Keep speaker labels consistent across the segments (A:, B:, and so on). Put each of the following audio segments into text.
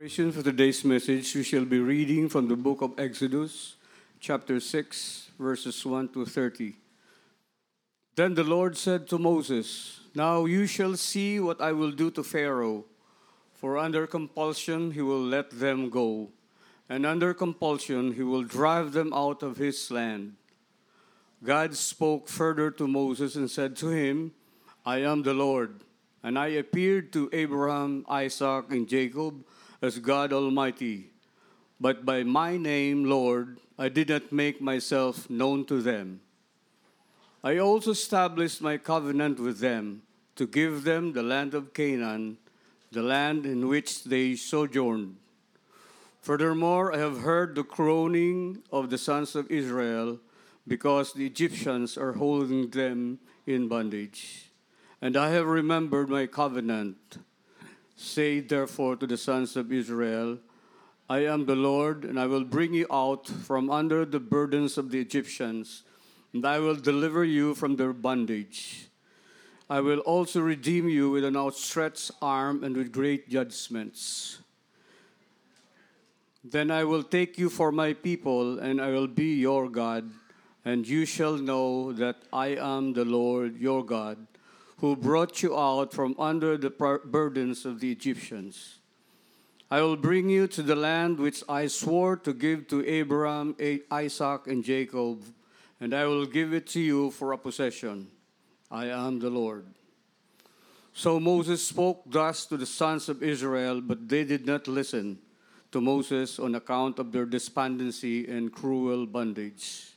A: For today's message, we shall be reading from the book of Exodus, chapter 6, verses 1 to 30. Then the Lord said to Moses, Now you shall see what I will do to Pharaoh, for under compulsion he will let them go, and under compulsion he will drive them out of his land. God spoke further to Moses and said to him, I am the Lord, and I appeared to Abraham, Isaac, and Jacob as God Almighty. But by my name, Lord, I did not make myself known to them. I also established my covenant with them to give them the land of Canaan, the land in which they sojourned. Furthermore, I have heard the groaning of the sons of Israel because the Egyptians are holding them in bondage. And I have remembered my covenant. Say therefore to the sons of Israel, I am the Lord, and I will bring you out from under the burdens of the Egyptians, and I will deliver you from their bondage. I will also redeem you with an outstretched arm and with great judgments. Then I will take you for my people, and I will be your God, and you shall know that I am the Lord your God, who brought you out from under the burdens of the Egyptians. I will bring you to the land which I swore to give to Abraham, Isaac, and Jacob, and I will give it to you for a possession. I am the Lord. So Moses spoke thus to the sons of Israel, but they did not listen to Moses on account of their despondency and cruel bondage.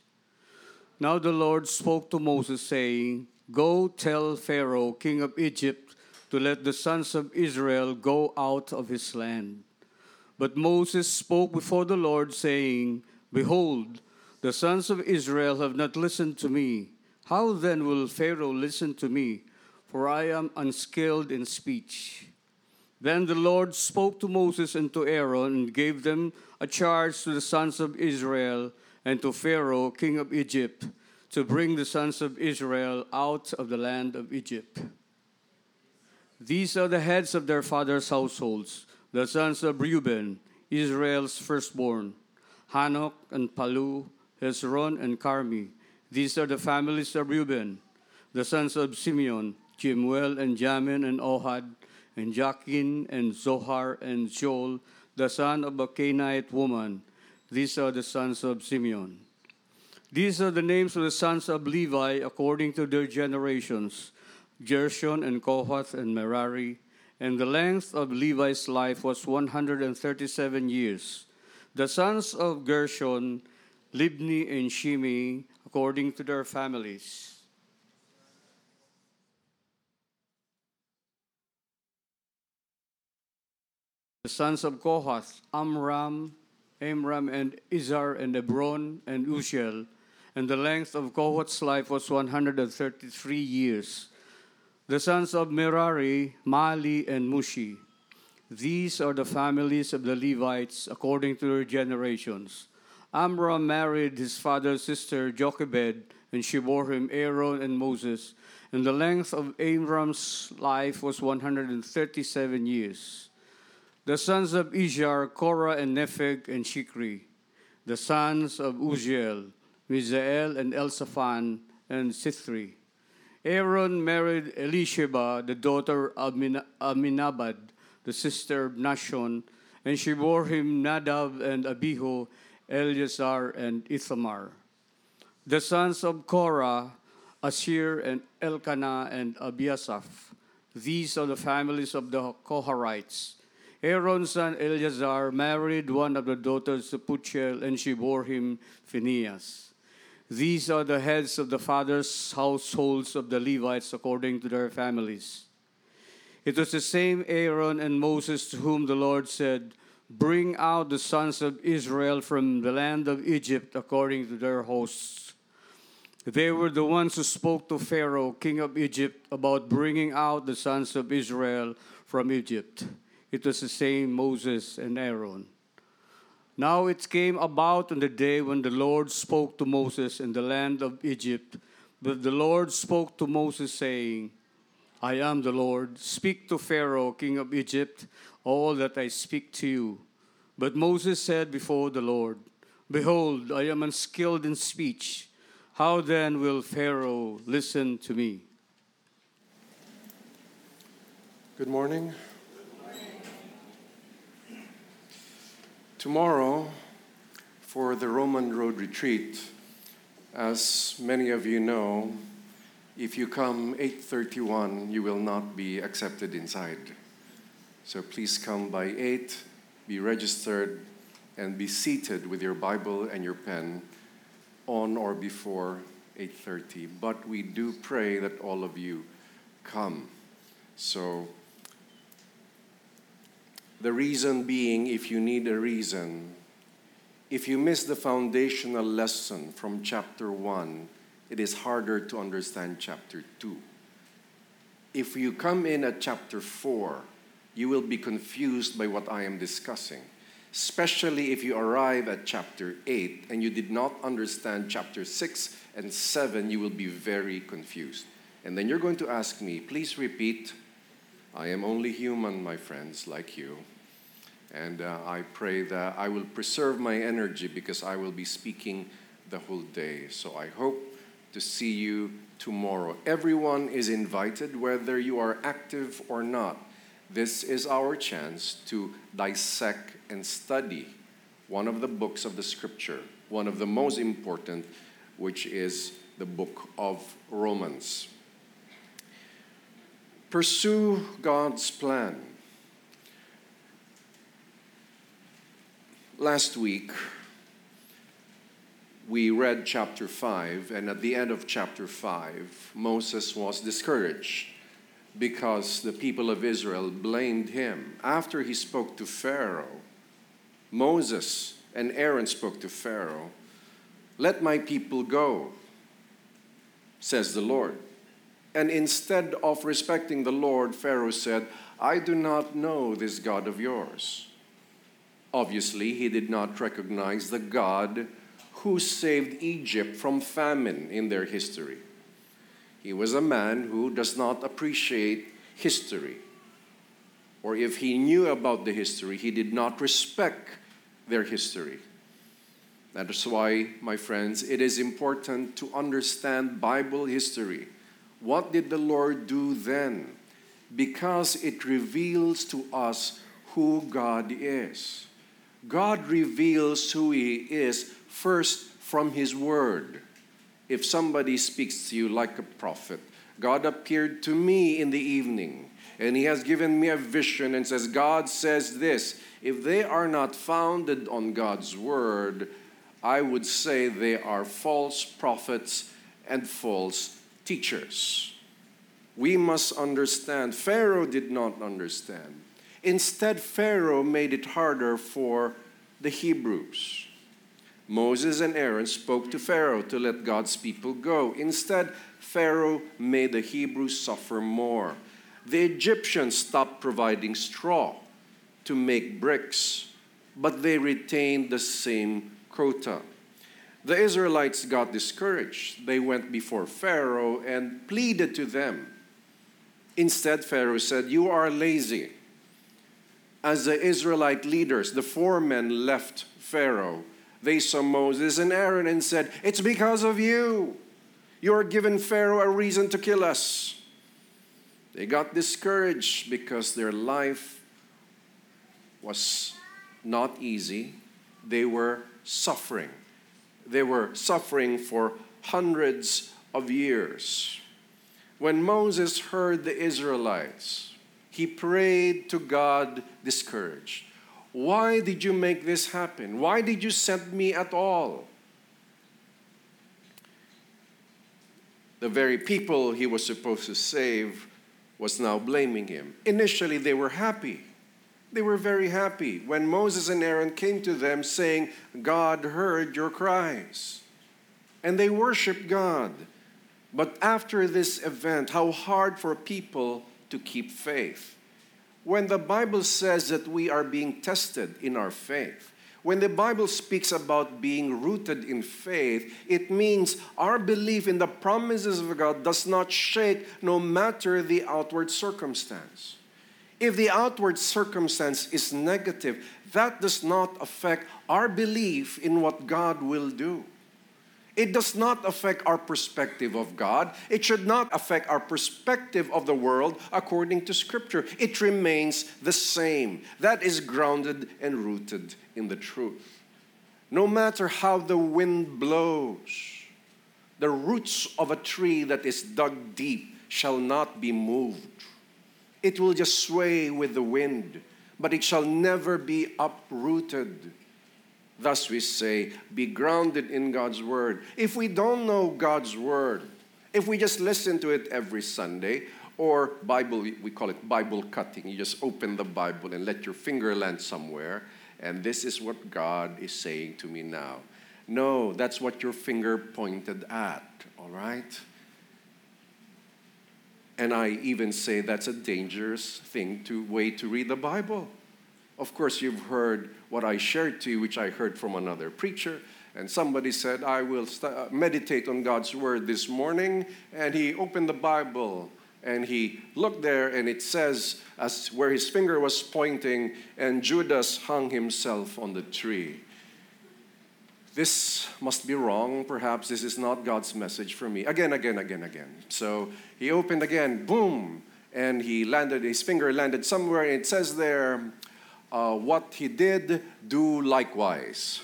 A: Now the Lord spoke to Moses, saying, Go tell Pharaoh, king of Egypt, to let the sons of Israel go out of his land. But Moses spoke before the Lord, saying, Behold, the sons of Israel have not listened to me. How then will Pharaoh listen to me? For I am unskilled in speech. Then the Lord spoke to Moses and to Aaron and gave them a charge to the sons of Israel and to Pharaoh, king of Egypt, to bring the sons of Israel out of the land of Egypt. These are the heads of their fathers' households, the sons of Reuben, Israel's firstborn, Hanoch and Pallu, Hezron and Carmi. These are the families of Reuben, the sons of Simeon, Jemuel and Jamin and Ohad, and Jachin and Zohar and Joel, the son of a Canaanite woman. These are the sons of Simeon. These are the names of the sons of Levi according to their generations Gershon and Kohath and Merari. And the length of Levi's life was 137 years. The sons of Gershon, Libni and Shimi, according to their families. The sons of Kohath, Amram, Amram and Izhar and Hebron and Uzziel. And the length of Kohath's life was 133 years. The sons of Merari, Mahli and Mushi. These are the families of the Levites according to their generations. Amram married his father's sister Jochebed, and she bore him Aaron and Moses. And the length of Amram's life was 137 years. The sons of Izhar, Korah and Nepheg and Shikri. The sons of Uzziel, Mizael and Elzaphan and Sithri. Aaron married Elisheba, the daughter of Min- Aminabad, the sister of Nahshon, and she bore him Nadab and Abihu, Eleazar and Ithamar. The sons of Korah, Asir and Elkanah and Abiasaph. These are the families of the Koharites. Aaron's son Eleazar married one of the daughters of Puchel, and she bore him Phinehas. These are the heads of the fathers' households of the Levites according to their families. It was the same Aaron and Moses to whom the Lord said, Bring out the sons of Israel from the land of Egypt according to their hosts. They were the ones who spoke to Pharaoh, king of Egypt, about bringing out the sons of Israel from Egypt. It was the same Moses and Aaron. Now it came about on the day when the Lord spoke to Moses in the land of Egypt, that the Lord spoke to Moses, saying, I am the Lord. Speak to Pharaoh, king of Egypt, all that I speak to you. But Moses said before the Lord, Behold, I am unskilled in speech. How then will Pharaoh listen to me?
B: Good morning. Tomorrow, for the Roman Road Retreat, as many of you know, if you come 8:31, you will not be accepted inside. So please come by 8, be registered, and be seated with your Bible and your pen on or before 8:30. But we do pray that all of you come. So the reason being, if you need a reason, if you miss the foundational lesson from chapter 1, it is harder to understand chapter 2. If you come in at chapter 4, you will be confused by what I am discussing. Especially if you arrive at chapter 8 and you did not understand chapter 6 and 7, you will be very confused. And then you're going to ask me, please repeat. I am only human, my friends, like you. And uh, I pray that I will preserve my energy because I will be speaking the whole day. So I hope to see you tomorrow. Everyone is invited, whether you are active or not. This is our chance to dissect and study one of the books of the scripture, one of the most important, which is the book of Romans. Pursue God's plan. Last week, we read chapter 5, and at the end of chapter 5, Moses was discouraged because the people of Israel blamed him. After he spoke to Pharaoh, Moses and Aaron spoke to Pharaoh, Let my people go, says the Lord. And instead of respecting the Lord, Pharaoh said, I do not know this God of yours. Obviously, he did not recognize the God who saved Egypt from famine in their history. He was a man who does not appreciate history. Or if he knew about the history, he did not respect their history. That is why, my friends, it is important to understand Bible history. What did the Lord do then? Because it reveals to us who God is. God reveals who He is first from His Word. If somebody speaks to you like a prophet, God appeared to me in the evening and He has given me a vision and says, God says this. If they are not founded on God's Word, I would say they are false prophets and false teachers. We must understand. Pharaoh did not understand. Instead, Pharaoh made it harder for the Hebrews. Moses and Aaron spoke to Pharaoh to let God's people go. Instead, Pharaoh made the Hebrews suffer more. The Egyptians stopped providing straw to make bricks, but they retained the same quota. The Israelites got discouraged. They went before Pharaoh and pleaded to them. Instead, Pharaoh said, You are lazy as the Israelite leaders, the four men left Pharaoh, they saw Moses and Aaron and said, It's because of you. You are giving Pharaoh a reason to kill us. They got discouraged because their life was not easy. They were suffering. They were suffering for hundreds of years. When Moses heard the Israelites, he prayed to God discouraged. Why did you make this happen? Why did you send me at all? The very people he was supposed to save was now blaming him. Initially, they were happy. They were very happy when Moses and Aaron came to them saying, God heard your cries. And they worshiped God. But after this event, how hard for people to keep faith. When the Bible says that we are being tested in our faith, when the Bible speaks about being rooted in faith, it means our belief in the promises of God does not shake no matter the outward circumstance. If the outward circumstance is negative, that does not affect our belief in what God will do. It does not affect our perspective of God. It should not affect our perspective of the world according to Scripture. It remains the same. That is grounded and rooted in the truth. No matter how the wind blows, the roots of a tree that is dug deep shall not be moved. It will just sway with the wind, but it shall never be uprooted. Thus we say, be grounded in God's Word. If we don't know God's Word, if we just listen to it every Sunday, or Bible, we call it Bible cutting, you just open the Bible and let your finger land somewhere, and this is what God is saying to me now. No, that's what your finger pointed at, all right? And I even say that's a dangerous thing to way to read the Bible. Of course, you've heard what I shared to you, which I heard from another preacher. And somebody said, I will st- uh, meditate on God's word this morning. And he opened the Bible and he looked there, and it says, as where his finger was pointing, and Judas hung himself on the tree. This must be wrong. Perhaps this is not God's message for me. Again, again, again, again. So he opened again, boom, and he landed, his finger landed somewhere, and it says there, uh, what he did, do likewise.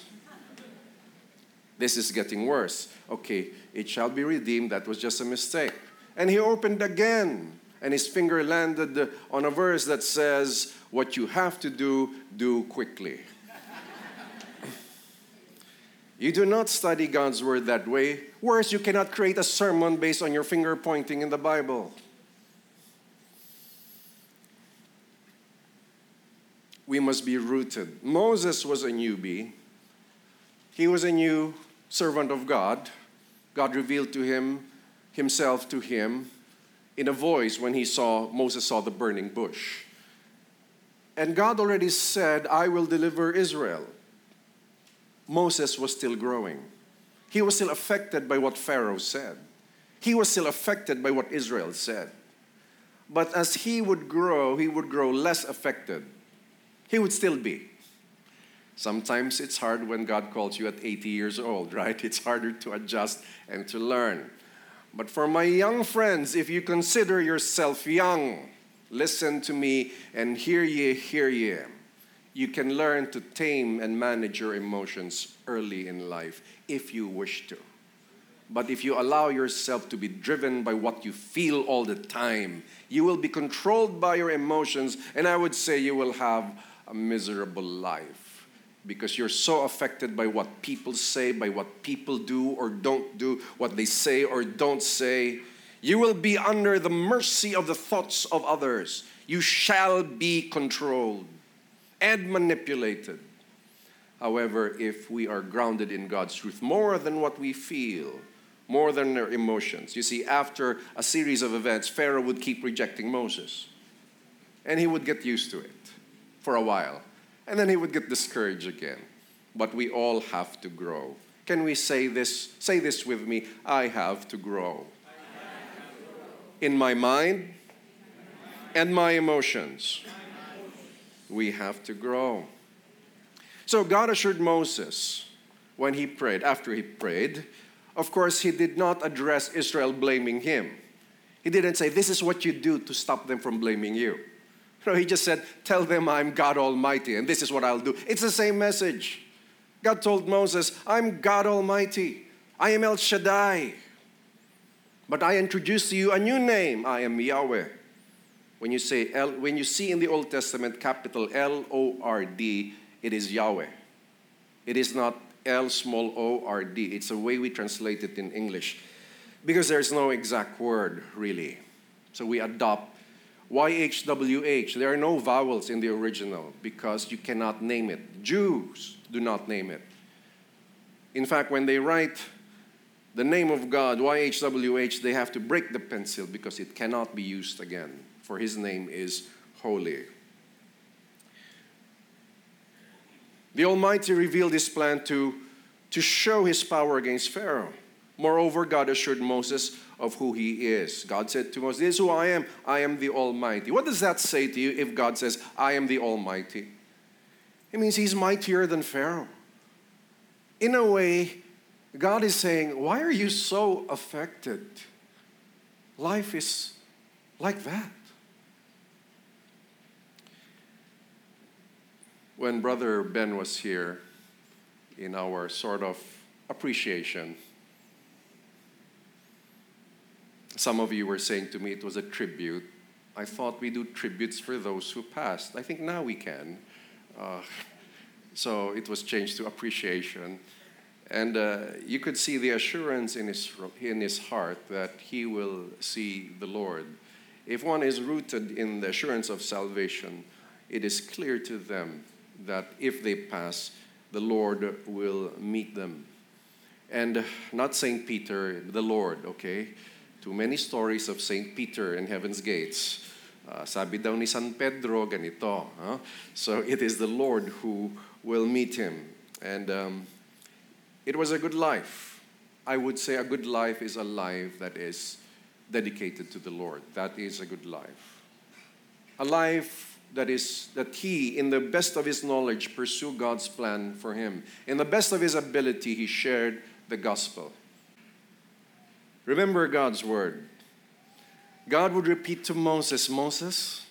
B: This is getting worse. Okay, it shall be redeemed. That was just a mistake. And he opened again, and his finger landed on a verse that says, What you have to do, do quickly. you do not study God's word that way. Worse, you cannot create a sermon based on your finger pointing in the Bible. We must be rooted. Moses was a newbie, he was a new servant of God. God revealed to him himself to him in a voice when he saw Moses saw the burning bush. And God already said, I will deliver Israel. Moses was still growing. He was still affected by what Pharaoh said. He was still affected by what Israel said. But as he would grow, he would grow less affected he would still be. Sometimes it's hard when God calls you at 80 years old, right? It's harder to adjust and to learn. But for my young friends, if you consider yourself young, listen to me and hear ye, hear ye. You can learn to tame and manage your emotions early in life if you wish to. But if you allow yourself to be driven by what you feel all the time, you will be controlled by your emotions, and I would say you will have a miserable life because you're so affected by what people say, by what people do or don't do, what they say or don't say. You will be under the mercy of the thoughts of others. You shall be controlled and manipulated. However, if we are grounded in God's truth more than what we feel, more than our emotions. You see, after a series of events, Pharaoh would keep rejecting Moses. And he would get used to it for a while. And then he would get discouraged again. But we all have to grow. Can we say this? Say this with me I have to grow. In my mind and my emotions, we have to grow. So God assured Moses when he prayed, after he prayed, of course, he did not address Israel blaming him. He didn't say, This is what you do to stop them from blaming you. No, he just said, Tell them I'm God Almighty and this is what I'll do. It's the same message. God told Moses, I'm God Almighty. I am El Shaddai. But I introduce to you a new name. I am Yahweh. When you say L, when you see in the Old Testament capital L O R D, it is Yahweh. It is not L small o R D. It's a way we translate it in English because there's no exact word really. So we adopt YHWH. There are no vowels in the original because you cannot name it. Jews do not name it. In fact, when they write the name of God, YHWH, they have to break the pencil because it cannot be used again, for his name is holy. The Almighty revealed his plan to, to show his power against Pharaoh. Moreover, God assured Moses of who he is. God said to Moses, This is who I am. I am the Almighty. What does that say to you if God says, I am the Almighty? It means he's mightier than Pharaoh. In a way, God is saying, Why are you so affected? Life is like that. When Brother Ben was here in our sort of appreciation, some of you were saying to me it was a tribute. I thought we do tributes for those who passed. I think now we can. Uh, so it was changed to appreciation. And uh, you could see the assurance in his, in his heart that he will see the Lord. If one is rooted in the assurance of salvation, it is clear to them that if they pass, the Lord will meet them. And not St. Peter, the Lord, okay? Too many stories of St. Peter in heaven's gates. Uh, sabi daw ni San Pedro, ganito. Huh? So it is the Lord who will meet him. And um, it was a good life. I would say a good life is a life that is dedicated to the Lord. That is a good life. A life that is that he in the best of his knowledge pursue God's plan for him. In the best of his ability he shared the gospel. Remember God's word. God would repeat to Moses, Moses,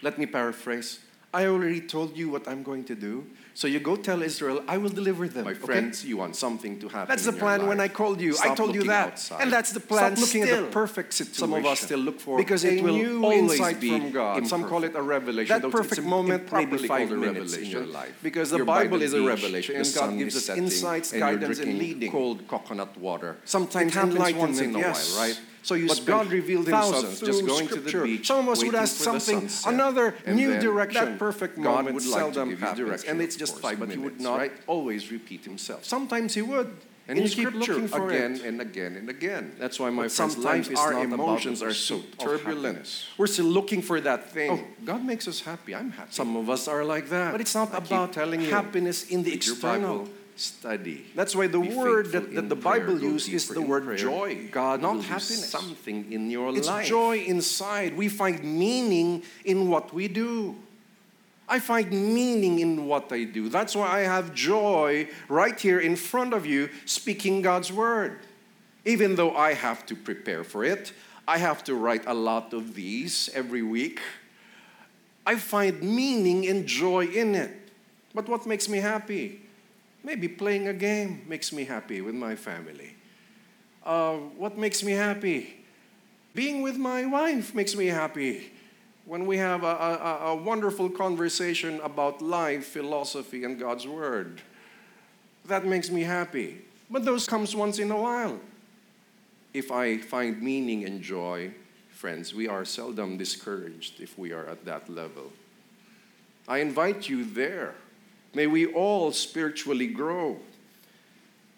B: let me paraphrase. I already told you what I'm going to do. So you go tell Israel, I will deliver them. My friends, okay? you want something to happen. That's the plan when I called you. Stop I told you that. Outside. And that's the plan. Stop looking still. at the perfect situation. Some of us still look for because it will new always insight be from God. Imperfect. Some call it a revelation. That perfect moment, maybe five minutes in your life. Because the Bible, is a revelation, and God gives us insights, guidance, and leading. Cold coconut water. Sometimes enlightens in a while, right? So you but God revealed Himself just going scripture. to the beach. Some of us would ask something, another new direction. That perfect God moment would seldom like happens, and it's just five but minutes. He would not right? always repeat Himself. Sometimes He would. And in you keep looking for again it. and again and again. That's why my but friends, sometimes our emotions are so turbulent. We're still looking for that thing. Oh, God makes us happy. I'm happy. Some of us are like that. But it's not I about telling you happiness in the external study. That's why the word that, that the Bible uses is the word prayer. joy. God not happiness. Something in your it's life. It's joy inside. We find meaning in what we do. I find meaning in what I do. That's why I have joy right here in front of you speaking God's word. Even though I have to prepare for it, I have to write a lot of these every week. I find meaning and joy in it. But what makes me happy? Maybe playing a game makes me happy with my family. Uh, what makes me happy? Being with my wife makes me happy. When we have a, a, a wonderful conversation about life, philosophy, and God's Word, that makes me happy. But those comes once in a while. If I find meaning and joy, friends, we are seldom discouraged if we are at that level. I invite you there. May we all spiritually grow.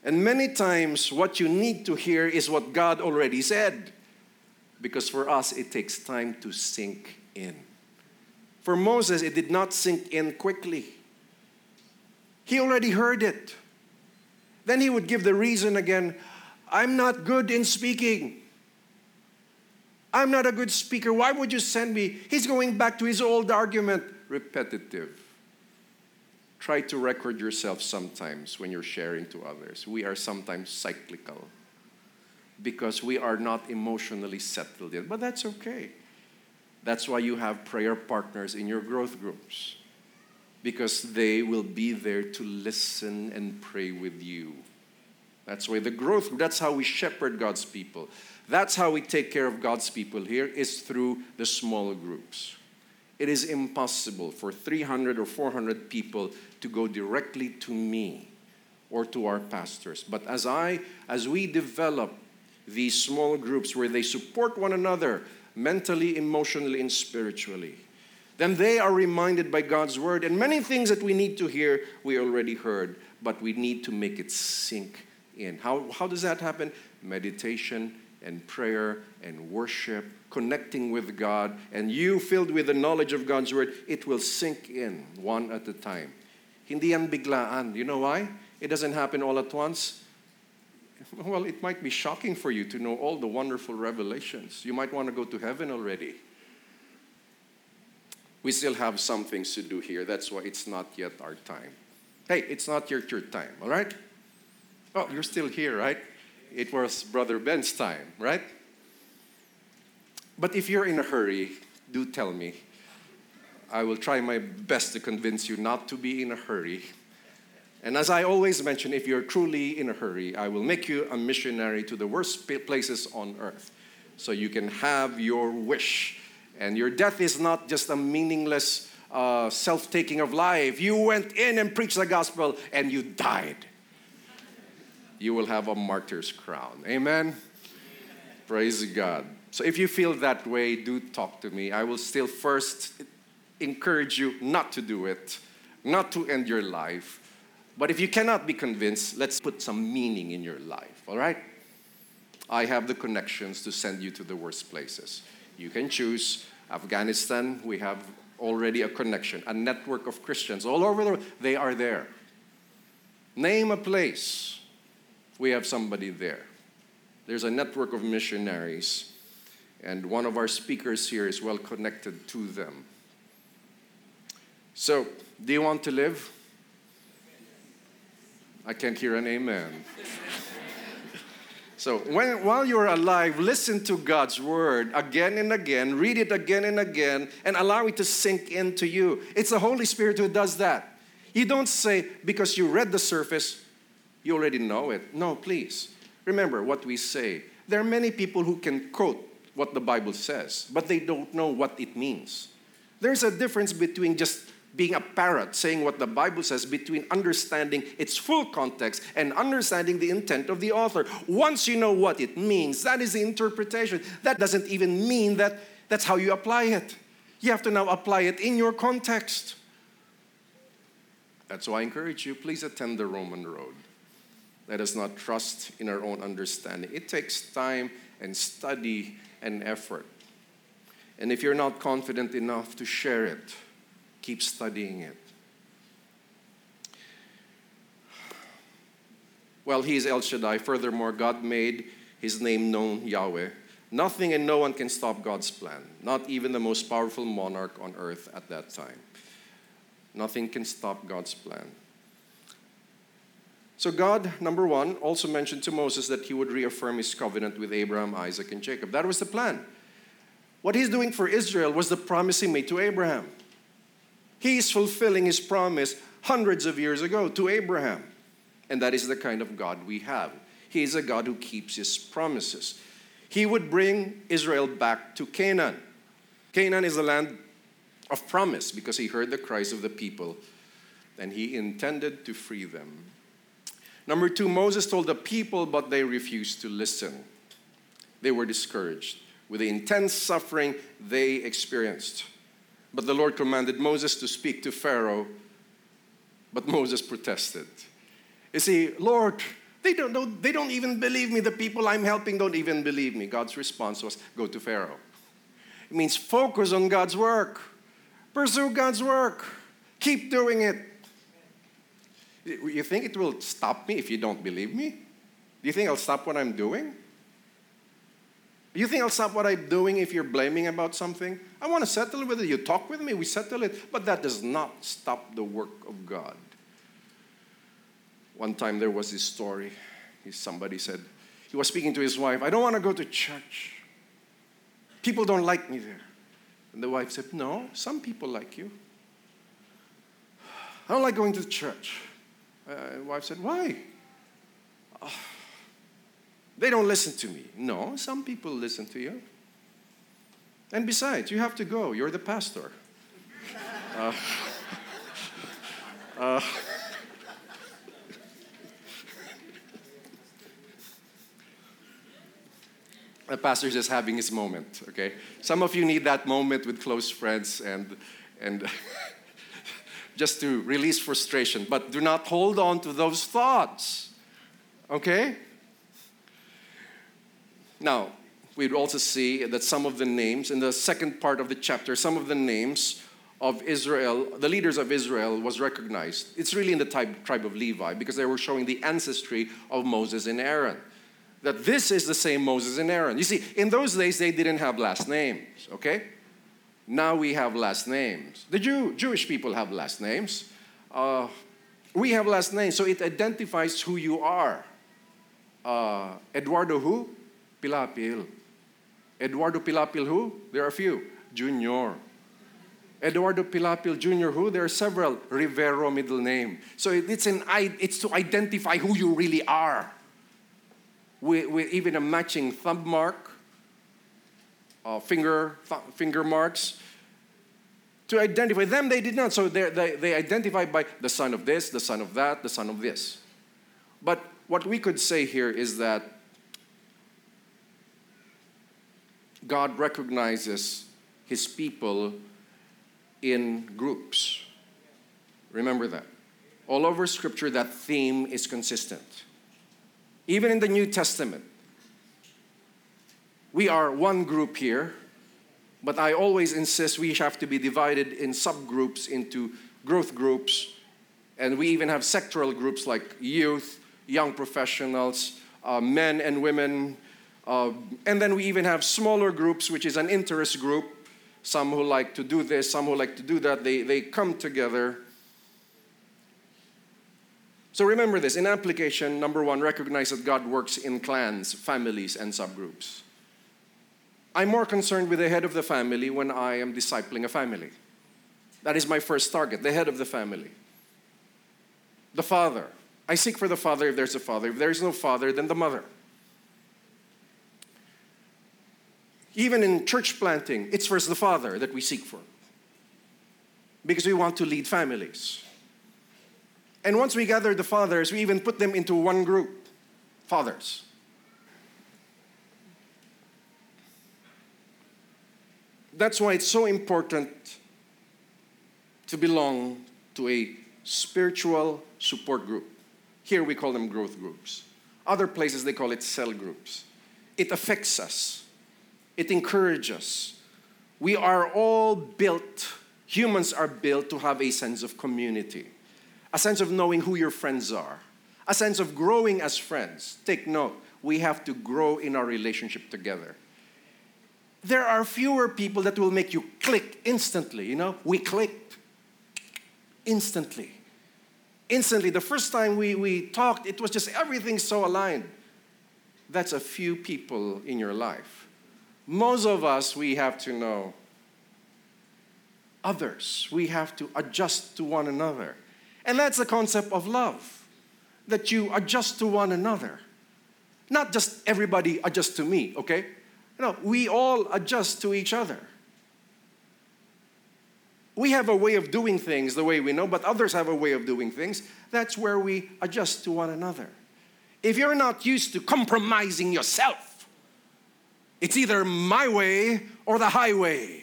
B: And many times, what you need to hear is what God already said. Because for us, it takes time to sink in. For Moses, it did not sink in quickly. He already heard it. Then he would give the reason again I'm not good in speaking. I'm not a good speaker. Why would you send me? He's going back to his old argument repetitive. Try to record yourself sometimes when you're sharing to others. We are sometimes cyclical because we are not emotionally settled yet, but that's okay. That's why you have prayer partners in your growth groups because they will be there to listen and pray with you. That's why the growth, that's how we shepherd God's people. That's how we take care of God's people here is through the small groups. It is impossible for 300 or 400 people to go directly to me or to our pastors. But as I as we develop these small groups where they support one another mentally, emotionally and spiritually, then they are reminded by God's word and many things that we need to hear we already heard, but we need to make it sink in. How how does that happen? Meditation and prayer and worship, connecting with God, and you filled with the knowledge of God's word, it will sink in one at a time. Hindi yan biglaan. You know why? It doesn't happen all at once. Well, it might be shocking for you to know all the wonderful revelations. You might want to go to heaven already. We still have some things to do here. That's why it's not yet our time. Hey, it's not yet your time, all right? Oh, you're still here, right? It was Brother Ben's time, right? But if you're in a hurry, do tell me. I will try my best to convince you not to be in a hurry. And as I always mention, if you're truly in a hurry, I will make you a missionary to the worst places on earth so you can have your wish. And your death is not just a meaningless uh, self taking of life. You went in and preached the gospel and you died. You will have a martyr's crown. Amen? Praise God. So if you feel that way, do talk to me. I will still first encourage you not to do it, not to end your life. But if you cannot be convinced, let's put some meaning in your life, all right? I have the connections to send you to the worst places. You can choose Afghanistan, we have already a connection, a network of Christians all over the world. They are there. Name a place, we have somebody there. There's a network of missionaries and one of our speakers here is well connected to them. So, do you want to live? I can't hear an amen. so, when, while you're alive, listen to God's word again and again, read it again and again, and allow it to sink into you. It's the Holy Spirit who does that. You don't say, because you read the surface, you already know it. No, please. Remember what we say. There are many people who can quote what the Bible says, but they don't know what it means. There's a difference between just being a parrot saying what the Bible says, between understanding its full context and understanding the intent of the author. Once you know what it means, that is the interpretation. That doesn't even mean that that's how you apply it. You have to now apply it in your context. That's why I encourage you please attend the Roman road. Let us not trust in our own understanding. It takes time and study and effort. And if you're not confident enough to share it, keep studying it. Well, He is El Shaddai. Furthermore, God made His name known, Yahweh. Nothing and no one can stop God's plan, not even the most powerful monarch on earth at that time. Nothing can stop God's plan. So, God, number one, also mentioned to Moses that he would reaffirm his covenant with Abraham, Isaac, and Jacob. That was the plan. What he's doing for Israel was the promise he made to Abraham. He's fulfilling his promise hundreds of years ago to Abraham. And that is the kind of God we have. He is a God who keeps his promises. He would bring Israel back to Canaan. Canaan is the land of promise because he heard the cries of the people and he intended to free them. Number two, Moses told the people, but they refused to listen. They were discouraged with the intense suffering they experienced. But the Lord commanded Moses to speak to Pharaoh, but Moses protested. You see, Lord, they don't, know, they don't even believe me. The people I'm helping don't even believe me. God's response was go to Pharaoh. It means focus on God's work, pursue God's work, keep doing it. You think it will stop me if you don't believe me? Do you think I'll stop what I'm doing? Do you think I'll stop what I'm doing if you're blaming about something? I want to settle with it. You talk with me, we settle it. But that does not stop the work of God. One time there was this story. Somebody said, he was speaking to his wife, I don't want to go to church. People don't like me there. And the wife said, No, some people like you. I don't like going to church. Uh, wife said, Why? Oh, they don't listen to me. No, some people listen to you. And besides, you have to go. You're the pastor. Uh, uh, the pastor is just having his moment, okay? Some of you need that moment with close friends and, and just to release frustration, but do not hold on to those thoughts. Okay? Now, we'd also see that some of the names, in the second part of the chapter, some of the names of Israel, the leaders of Israel, was recognized. It's really in the tribe, tribe of Levi because they were showing the ancestry of Moses and Aaron. That this is the same Moses and Aaron. You see, in those days they didn't have last names, okay? Now we have last names. The Jew, Jewish people have last names. Uh, we have last names, so it identifies who you are. Uh, Eduardo who? Pilapil. Eduardo Pilapil who? There are a few. Junior. Eduardo Pilapil Jr. who? There are several. Rivero middle name. So it's, an, it's to identify who you really are. With, with even a matching thumb mark, uh, finger, th- finger marks. To identify them, they did not. So they, they identified by the son of this, the son of that, the son of this. But what we could say here is that God recognizes his people in groups. Remember that. All over Scripture, that theme is consistent. Even in the New Testament, we are one group here, but I always insist we have to be divided in subgroups into growth groups, and we even have sectoral groups like youth, young professionals, uh, men and women, uh, and then we even have smaller groups, which is an interest group some who like to do this, some who like to do that. They, they come together. So remember this in application, number one, recognize that God works in clans, families, and subgroups. I'm more concerned with the head of the family when I am discipling a family. That is my first target, the head of the family. The father. I seek for the father if there's a father. If there is no father, then the mother. Even in church planting, it's first the father that we seek for. Because we want to lead families. And once we gather the fathers, we even put them into one group fathers. That's why it's so important to belong to a spiritual support group. Here we call them growth groups. Other places they call it cell groups. It affects us it encourages. Us. We are all built, humans are built to have a sense of community, a sense of knowing who your friends are, a sense of growing as friends. Take note, we have to grow in our relationship together. There are fewer people that will make you click instantly, you know? We clicked instantly. Instantly. The first time we, we talked, it was just everything so aligned. That's a few people in your life. Most of us, we have to know others. We have to adjust to one another. And that's the concept of love that you adjust to one another. Not just everybody adjust to me, okay? No, we all adjust to each other. We have a way of doing things the way we know, but others have a way of doing things. That's where we adjust to one another. If you're not used to compromising yourself, it's either my way or the highway.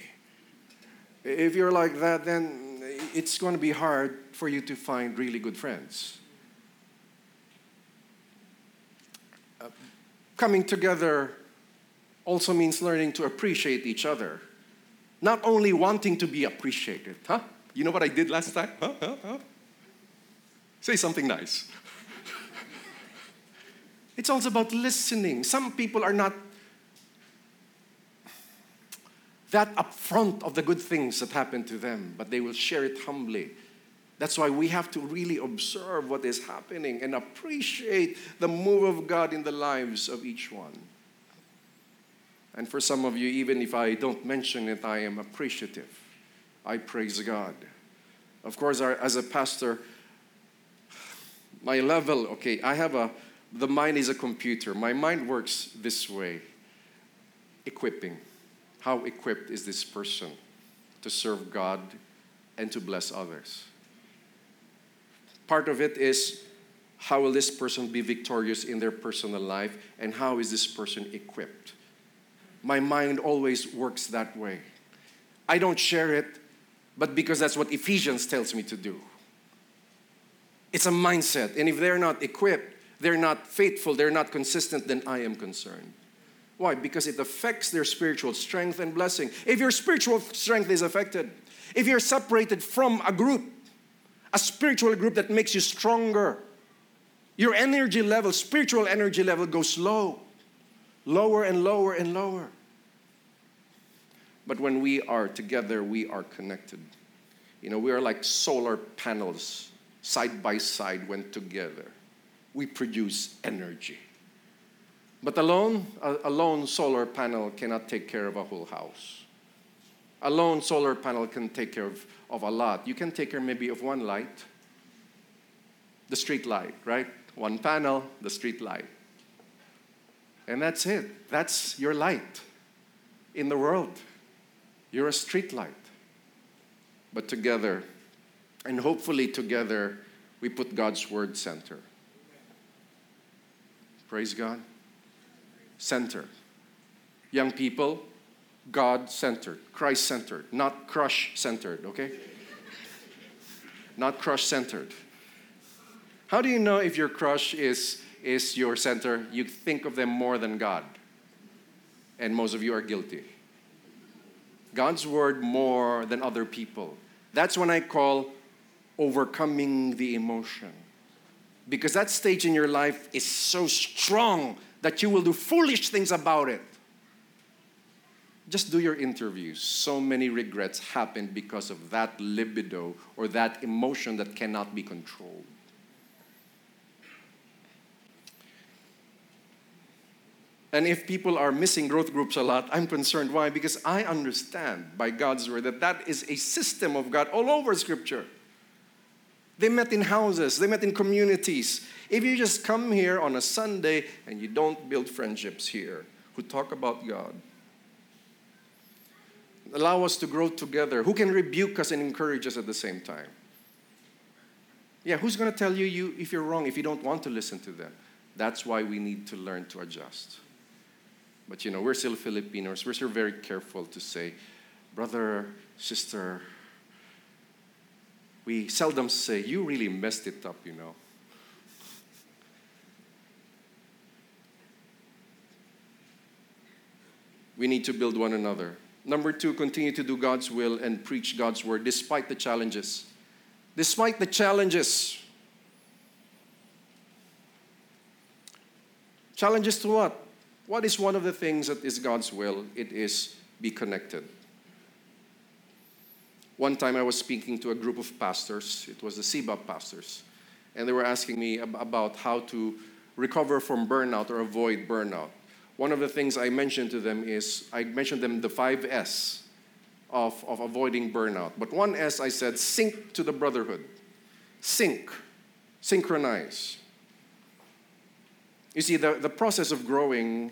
B: If you're like that, then it's going to be hard for you to find really good friends. Uh, coming together also means learning to appreciate each other, not only wanting to be appreciated. Huh? You know what I did last time? Huh? Huh? Huh? Say something nice. it's also about listening. Some people are not that upfront of the good things that happen to them, but they will share it humbly. That's why we have to really observe what is happening and appreciate the move of God in the lives of each one. And for some of you, even if I don't mention it, I am appreciative. I praise God. Of course, as a pastor, my level, okay, I have a, the mind is a computer. My mind works this way equipping how equipped is this person to serve God and to bless others? Part of it is how will this person be victorious in their personal life and how is this person equipped? My mind always works that way. I don't share it, but because that's what Ephesians tells me to do. It's a mindset, and if they're not equipped, they're not faithful, they're not consistent, then I am concerned. Why? Because it affects their spiritual strength and blessing. If your spiritual strength is affected, if you're separated from a group, a spiritual group that makes you stronger, your energy level, spiritual energy level goes low, lower and lower and lower. But when we are together, we are connected. You know, we are like solar panels, side by side, when together. We produce energy. But alone, a, lone solar panel cannot take care of a whole house. A lone solar panel can take care of, of a lot. You can take care maybe of one light, the street light, right? One panel, the street light. And that's it. That's your light in the world. You're a street light. But together, and hopefully together, we put God's word center. Praise God. Center. Young people, God centered, Christ centered, not crush centered, okay? not crush centered. How do you know if your crush is, is your center? You think of them more than God. And most of you are guilty. God's word more than other people. That's when I call overcoming the emotion. Because that stage in your life is so strong that you will do foolish things about it. Just do your interviews. So many regrets happen because of that libido or that emotion that cannot be controlled. And if people are missing growth groups a lot, I'm concerned. Why? Because I understand by God's word that that is a system of God all over Scripture. They met in houses, they met in communities. If you just come here on a Sunday and you don't build friendships here who talk about God, allow us to grow together, who can rebuke us and encourage us at the same time. Yeah, who's going to tell you, you if you're wrong if you don't want to listen to them? That's why we need to learn to adjust. But you know, we're still Filipinos. We're still very careful to say, brother, sister. We seldom say, you really messed it up, you know. We need to build one another. Number two, continue to do God's will and preach God's word despite the challenges. Despite the challenges. Challenges to what? What is one of the things that is God's will? It is be connected. One time I was speaking to a group of pastors, it was the CBAP pastors, and they were asking me about how to recover from burnout or avoid burnout. One of the things I mentioned to them is I mentioned them the five S of, of avoiding burnout. But one S I said, sync to the brotherhood. Sync, synchronize. You see, the, the process of growing,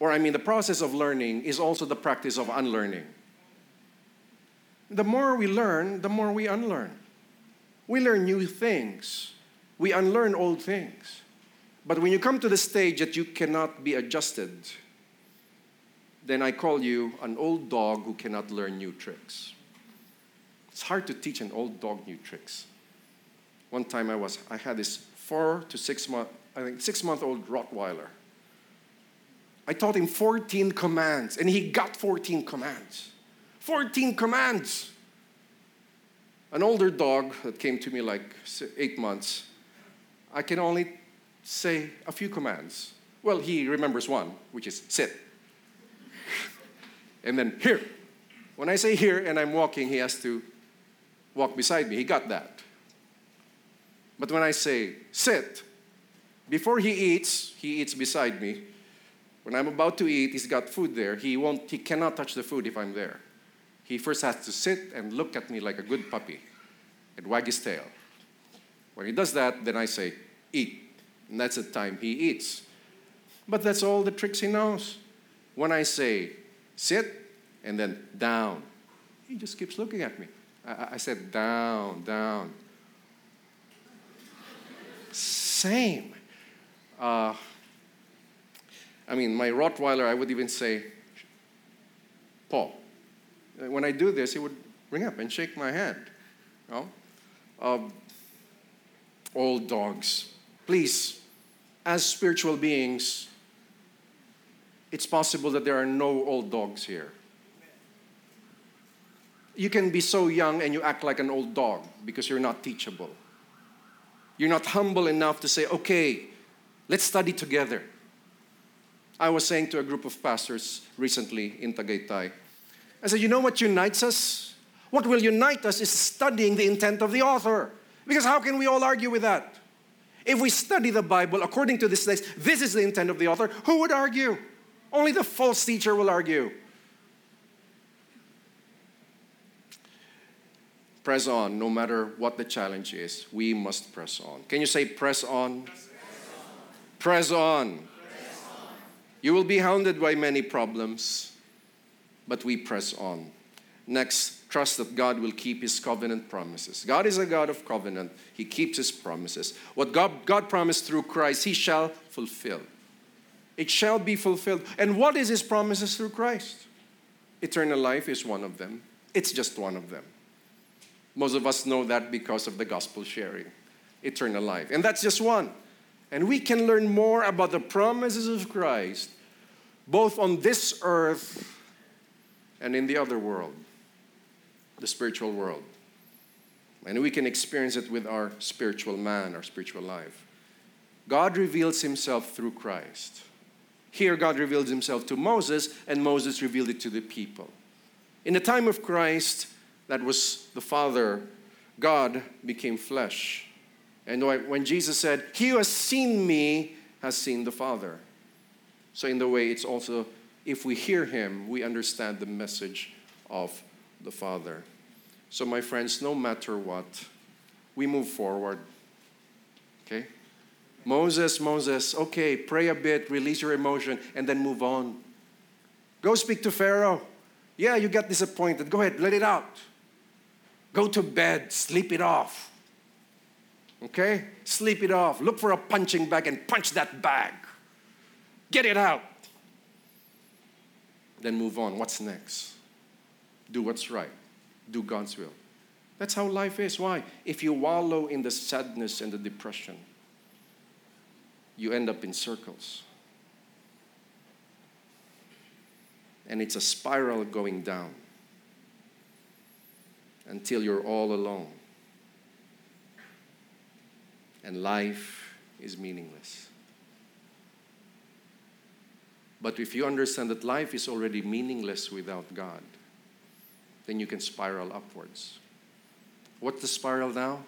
B: or I mean, the process of learning is also the practice of unlearning. The more we learn, the more we unlearn. We learn new things, we unlearn old things. But when you come to the stage that you cannot be adjusted, then I call you an old dog who cannot learn new tricks. It's hard to teach an old dog new tricks. One time I was, I had this four to six month, I think, six month old Rottweiler. I taught him 14 commands, and he got 14 commands. 14 commands. An older dog that came to me like eight months, I can only say a few commands. Well, he remembers one, which is sit. and then here. When I say here and I'm walking, he has to walk beside me. He got that. But when I say sit, before he eats, he eats beside me. When I'm about to eat, he's got food there. He won't he cannot touch the food if I'm there. He first has to sit and look at me like a good puppy and wag his tail. When he does that, then I say, eat. And that's the time he eats. But that's all the tricks he knows. When I say sit and then down, he just keeps looking at me. I, I said down, down. Same. Uh, I mean, my Rottweiler, I would even say, Paul. When I do this, he would ring up and shake my hand. You know? uh, old dogs. Please, as spiritual beings, it's possible that there are no old dogs here. You can be so young and you act like an old dog because you're not teachable. You're not humble enough to say, okay, let's study together. I was saying to a group of pastors recently in Tagaytay, I said, you know what unites us? What will unite us is studying the intent of the author. Because how can we all argue with that? If we study the Bible according to this text, this is the intent of the author, who would argue? Only the false teacher will argue. Press on, no matter what the challenge is, we must press on. Can you say, press on? Press on. Press on. You will be hounded by many problems, but we press on. Next, trust that God will keep his covenant promises. God is a God of covenant, he keeps his promises. What God, God promised through Christ, he shall fulfill. It shall be fulfilled. And what is his promises through Christ? Eternal life is one of them. It's just one of them. Most of us know that because of the gospel sharing. Eternal life. And that's just one. And we can learn more about the promises of Christ both on this earth and in the other world, the spiritual world. And we can experience it with our spiritual man, our spiritual life. God reveals himself through Christ. Here, God revealed himself to Moses, and Moses revealed it to the people. In the time of Christ, that was the Father, God became flesh and when Jesus said, He who has seen me has seen the Father. So, in the way, it's also, if we hear Him, we understand the message of the Father. So, my friends, no matter what, we move forward. Okay? Moses, Moses, okay, pray a bit, release your emotion, and then move on. Go speak to Pharaoh. Yeah, you got disappointed. Go ahead, let it out. Go to bed, sleep it off. Okay? Sleep it off. Look for a punching bag and punch that bag. Get it out. Then move on. What's next? Do what's right. Do God's will. That's how life is. Why? If you wallow in the sadness and the depression, you end up in circles. And it's a spiral going down until you're all alone and life is meaningless. But if you understand that life is already meaningless without God, then you can spiral upwards. What's the spiral now?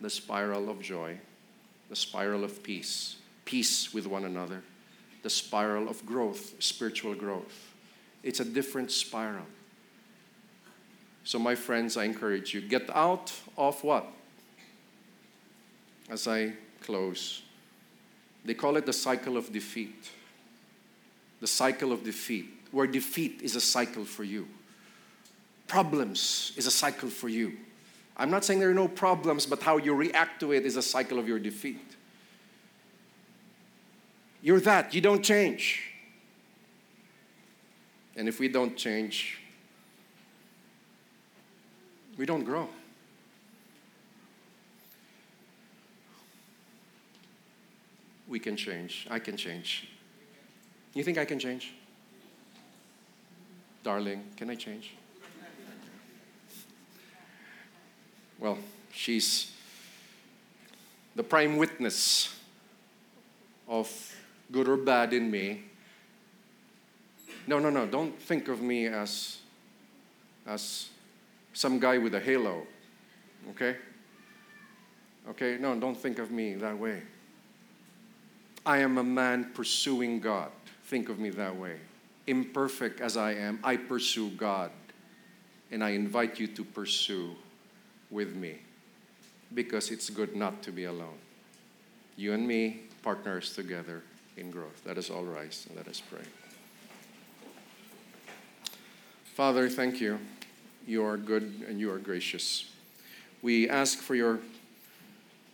B: The spiral of joy, the spiral of peace, peace with one another, the spiral of growth, spiritual growth. It's a different spiral. So, my friends, I encourage you get out of what? As I close. They call it the cycle of defeat. The cycle of defeat, where defeat is a cycle for you. Problems is a cycle for you. I'm not saying there are no problems, but how you react to it is a cycle of your defeat. You're that, you don't change. And if we don't change, we don't grow. We can change. I can change. You think I can change? Darling, can I change? Well, she's the prime witness of good or bad in me. No, no, no, don't think of me as, as some guy with a halo, okay? Okay, no, don't think of me that way. I am a man pursuing God. Think of me that way. Imperfect as I am, I pursue God. And I invite you to pursue with me because it's good not to be alone. You and me, partners together in growth. Let us all rise and let us pray. Father, thank you. You are good and you are gracious. We ask for your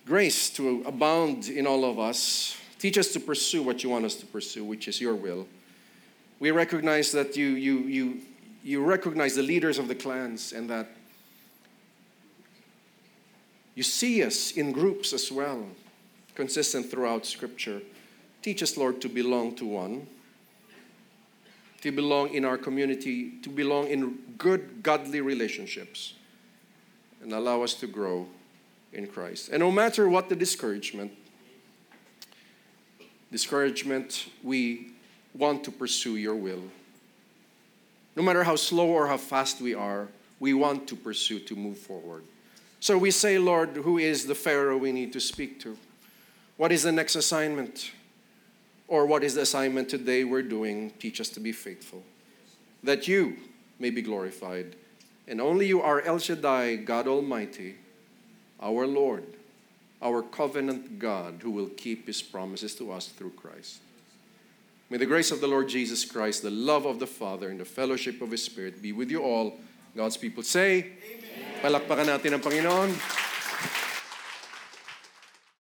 B: grace to abound in all of us Teach us to pursue what you want us to pursue, which is your will. We recognize that you, you, you, you recognize the leaders of the clans and that you see us in groups as well, consistent throughout Scripture. Teach us, Lord, to belong to one to belong in our community, to belong in good, godly relationships, and allow us to grow in Christ. And no matter what the discouragement, discouragement, we want to pursue your will. No matter how slow or how fast we are, we want to pursue to move forward. So we say, Lord, who is the Pharaoh we need to speak to? What is the next assignment? Or what is the assignment today we're doing? Teach us to be faithful, that you may be glorified. And only you are El Shaddai, God Almighty, our Lord, our covenant God, who will keep his promises to us through Christ. May the grace of the Lord Jesus Christ, the love of the Father, and the fellowship of his Spirit be with you all. God's people say, Palakpakan natin ang Panginoon.